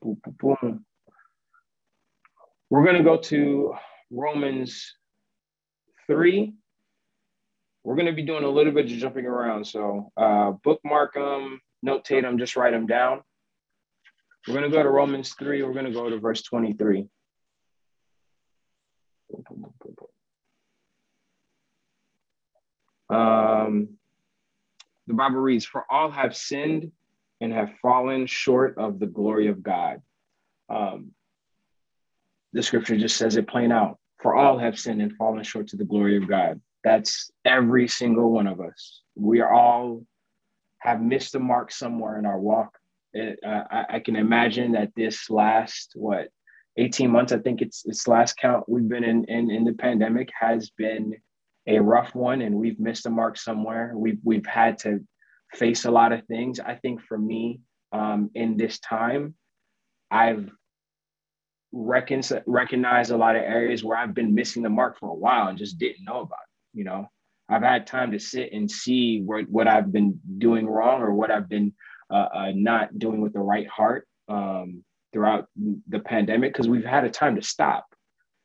boom, boom, boom. We're going to go to Romans 3. We're going to be doing a little bit of jumping around. So uh, bookmark them, notate them, just write them down. We're going to go to Romans 3. We're going to go to verse 23. Um, the Bible reads, For all have sinned and have fallen short of the glory of God. Um, the scripture just says it plain out. For all have sinned and fallen short to the glory of God. That's every single one of us. We are all have missed the mark somewhere in our walk. It, uh, I, I, can imagine that this last what 18 months, I think it's it's last count we've been in, in in the pandemic has been a rough one, and we've missed the mark somewhere. We've we've had to face a lot of things. I think for me, um, in this time, I've recon- recognized a lot of areas where I've been missing the mark for a while and just didn't know about it. You know, I've had time to sit and see what, what I've been doing wrong or what I've been uh, uh, not doing with the right heart um, throughout the pandemic because we've had a time to stop.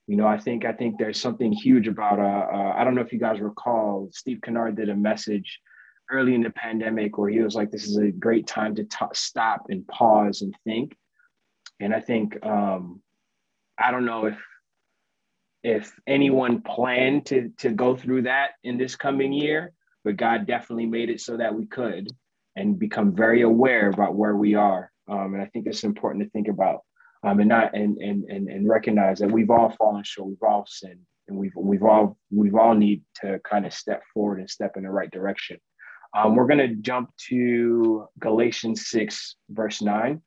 You know, I think I think there's something huge about. Uh, uh, I don't know if you guys recall, Steve Kennard did a message early in the pandemic where he was like, "This is a great time to t- stop and pause and think." And I think um, I don't know if if anyone planned to to go through that in this coming year, but God definitely made it so that we could and become very aware about where we are. Um, and I think it's important to think about um, and not and, and and and recognize that we've all fallen short, we've all sinned, and we've we've all we've all need to kind of step forward and step in the right direction. Um, we're going to jump to Galatians six verse nine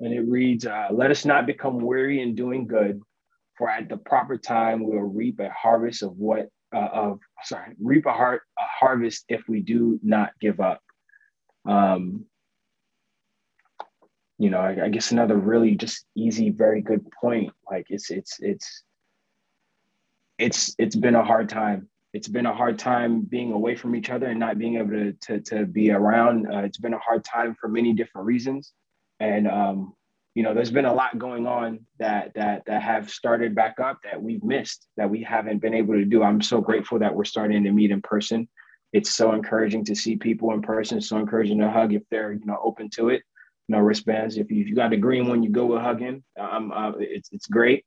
and it reads, uh, "Let us not become weary in doing good, for at the proper time we will reap a harvest of what uh, of sorry reap a heart a harvest if we do not give up." Um, you know, I, I guess another really just easy, very good point. Like it's it's it's it's it's been a hard time it's been a hard time being away from each other and not being able to to, to be around. Uh, it's been a hard time for many different reasons. And um, you know there's been a lot going on that that that have started back up that we've missed that we haven't been able to do. I'm so grateful that we're starting to meet in person. It's so encouraging to see people in person. So encouraging to hug if they're you know open to it. Know wristbands if you, if you got the green one you go with hugging. Um, uh, it's, it's great.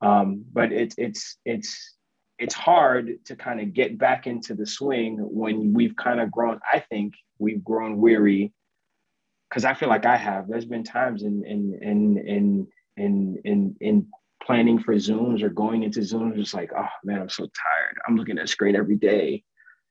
Um, but it's it's it's it's hard to kind of get back into the swing when we've kind of grown i think we've grown weary because I feel like I have. There's been times in in in in in in in planning for Zooms or going into Zooms, just like, oh man, I'm so tired. I'm looking at screen every day,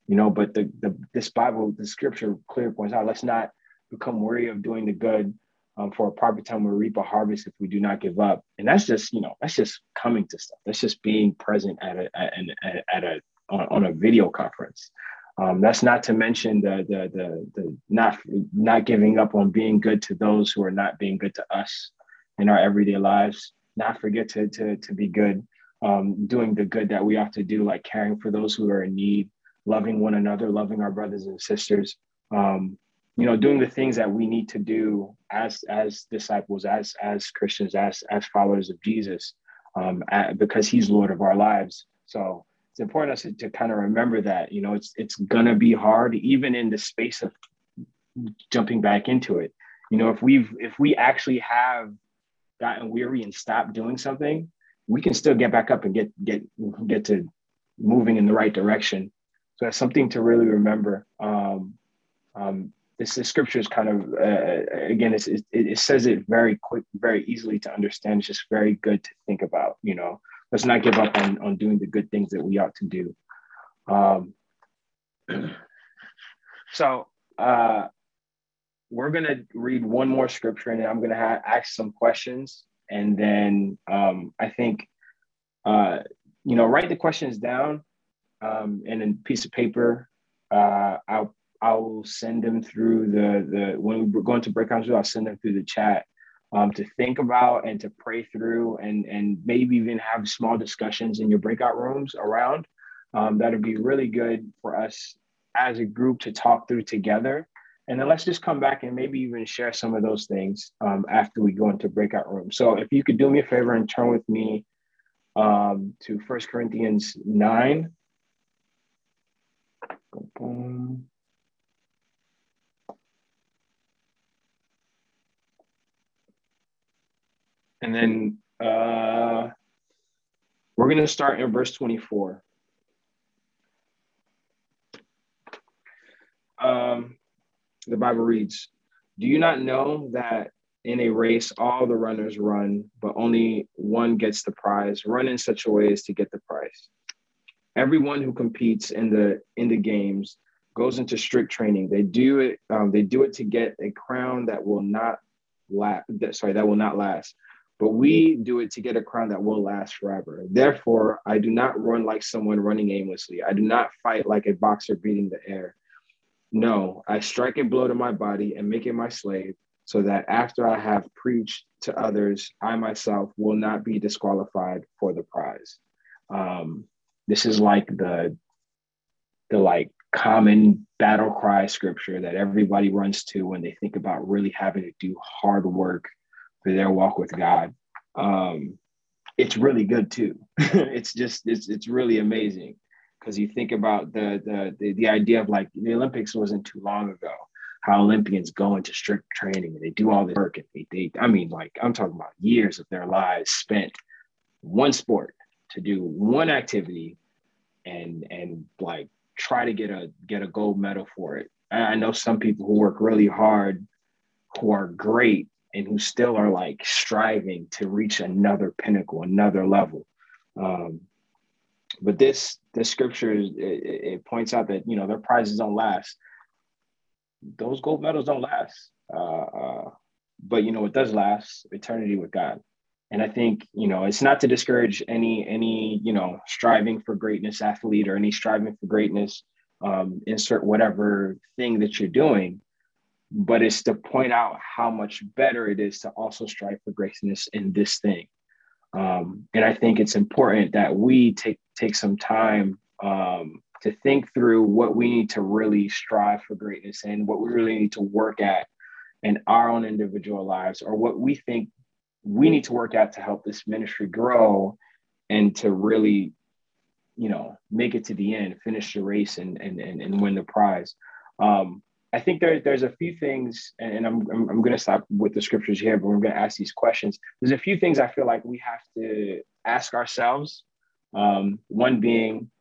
you know. But the the this Bible, the Scripture, clear points out. Let's not become weary of doing the good. Um, for a proper time, we reap a harvest if we do not give up. And that's just, you know, that's just coming to stuff. That's just being present at a at, at, a on, on a video conference. Um, that's not to mention the, the, the, the not, not giving up on being good to those who are not being good to us in our everyday lives. Not forget to, to, to be good, um, doing the good that we have to do, like caring for those who are in need, loving one another, loving our brothers and sisters. Um, you know, doing the things that we need to do as as disciples, as as Christians, as as followers of Jesus, um, at, because He's Lord of our lives. So it's important to, to kind of remember that you know it's it's gonna be hard even in the space of jumping back into it. You know if we've if we actually have gotten weary and stopped doing something we can still get back up and get get get to moving in the right direction. So that's something to really remember. Um, this, this scripture is kind of uh, again it, it says it very quick very easily to understand it's just very good to think about you know let's not give up on, on doing the good things that we ought to do. Um, so uh, we're going to read one more scripture and then I'm going to ha- ask some questions. And then um, I think, uh, you know, write the questions down um, in a piece of paper. Uh, I'll I'll send them through the the when we're going to breakouts. I'll send them through the chat um, to think about and to pray through and, and maybe even have small discussions in your breakout rooms around. Um, that'll be really good for us as a group to talk through together and then let's just come back and maybe even share some of those things um, after we go into breakout rooms. So if you could do me a favor and turn with me um, to First Corinthians 9. Boom. And then uh, we're going to start in verse 24. Um, the Bible reads, Do you not know that in a race all the runners run, but only one gets the prize? Run in such a way as to get the prize. Everyone who competes in the in the games goes into strict training. They do it. Um, they do it to get a crown that will not last. Sorry, that will not last but we do it to get a crown that will last forever. Therefore, I do not run like someone running aimlessly. I do not fight like a boxer beating the air. No, I strike a blow to my body and make it my slave, so that after I have preached to others, I myself will not be disqualified for the prize. Um, this is like the the like common battle cry scripture that everybody runs to when they think about really having to do hard work for their walk with God. Um, it's really good too. it's just it's it's really amazing because you think about the, the the the idea of like the Olympics wasn't too long ago. How Olympians go into strict training and they do all this work and they, they I mean like I'm talking about years of their lives spent one sport to do one activity and and like try to get a get a gold medal for it. I know some people who work really hard who are great and who still are like striving to reach another pinnacle, another level. Um, but this the scripture it, it, points out that you know their prizes don't last. Those gold medals don't last. Uh, uh, but you know it does last eternity with God. And I think you know it's not to discourage any any you know striving for greatness athlete or any striving for greatness. Um, insert whatever thing that you're doing but it's to point out how much better it is to also strive for greatness in this thing. Um, and I think it's important that we take take some time um, to think through what we need to really strive for greatness and what we really need to work at in our own individual lives, or what we think we need to work at to help this ministry grow and to really, you know, make it to the end, finish the race, and and and, and win the prize. Um, I think there, there's a few things, and I'm, I'm, I'm going to stop with the scriptures here, but we're going to ask these questions. There's a few things I feel like we have to ask ourselves. Um, one being,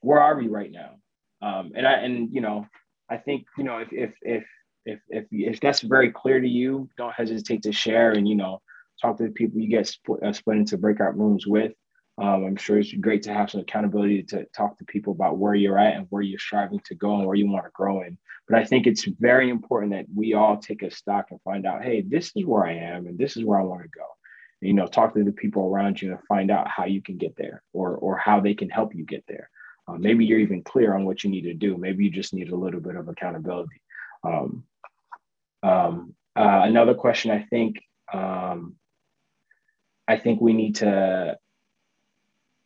where are we right now? Um, and I, and you know, I think you know if if if if if if that's very clear to you, don't hesitate to share and you know talk to the people you get split, uh, split into breakout rooms with. Um, I'm sure it's great to have some accountability to talk to people about where you're at and where you're striving to go and where you want to grow in. But I think it's very important that we all take a stock and find out, hey, this is where I am and this is where I want to go. And, you know, talk to the people around you and find out how you can get there or or how they can help you get there. Uh, maybe you're even clear on what you need to do. Maybe you just need a little bit of accountability. Um, um, uh, another question, I think, um, I think we need to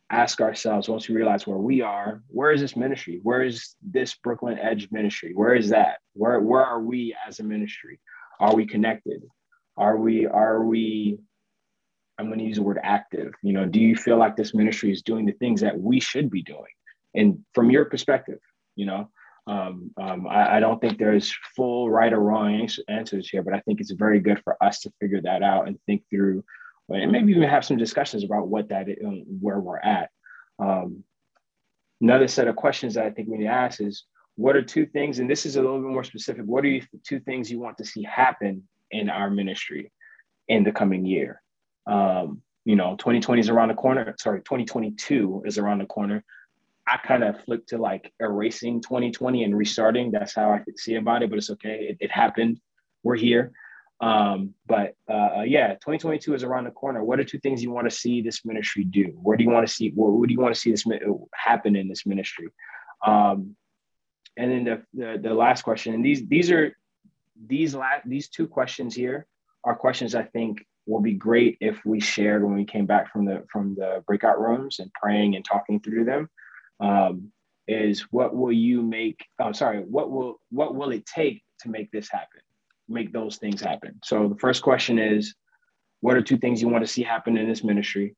ask ourselves once we realize where we are, where is this ministry? Where is this Brooklyn Edge ministry? Where is that? Where where are we as a ministry? Are we connected? Are we are we I'm going to use the word active. You know, do you feel like this ministry is doing the things that we should be doing? And from your perspective, you know, um, um, I, I, don't think there's full right or wrong answers here, but I think it's very good for us to figure that out and think through and maybe even have some discussions about what that is, um, where we're at. Um, another set of questions that I think we need to ask is what are two things, and this is a little bit more specific. What are you two things you want to see happen in our ministry in the coming year? Um, you know, 2020 is around the corner. Sorry, 2022 is around the corner. I kind of flipped to like erasing 2020 and restarting. That's how I could see about it, but it's okay. It, it happened. We're here. Um, but uh, yeah, 2022 is around the corner. What are two things you want to see this ministry do? Where do you want to see? What, what do you want to see this happen in this ministry? Um, and then the, the, the last question, and these these are these last these two questions here are questions I think will be great if we shared when we came back from the from the breakout rooms and praying and talking through them. Um, is what will you make? Oh, sorry. What will what will it take to make this happen, make those things happen? So the first question is, what are two things you want to see happen in this ministry?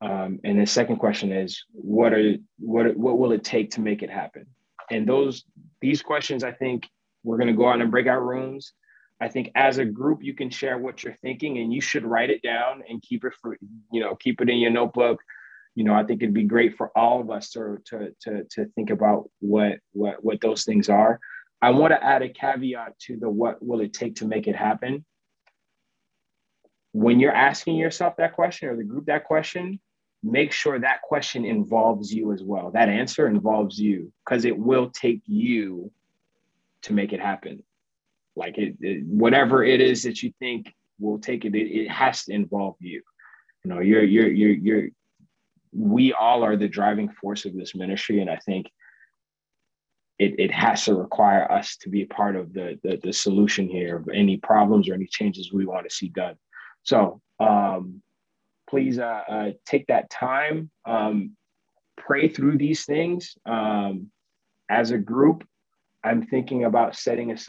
Um, and the second question is, what are what what will it take to make it happen? And those these questions, I think we're going to go out and break out rooms. I think as a group, you can share what you're thinking, and you should write it down and keep it for you know keep it in your notebook. You know, I think it'd be great for all of us to to to to think about what what what those things are. I want to add a caveat to the what will it take to make it happen. When you're asking yourself that question or the group that question, make sure that question involves you as well. That answer involves you because it will take you to make it happen. Like it, it, whatever it is that you think will take it, it, it has to involve you. You know, you're, you're, you're, you're, we all are the driving force of this ministry. And I think it, it has to require us to be a part of the, the, the solution here of any problems or any changes we want to see done. So, um, please uh, uh, take that time, um, pray through these things. Um, as a group, I'm thinking about setting aside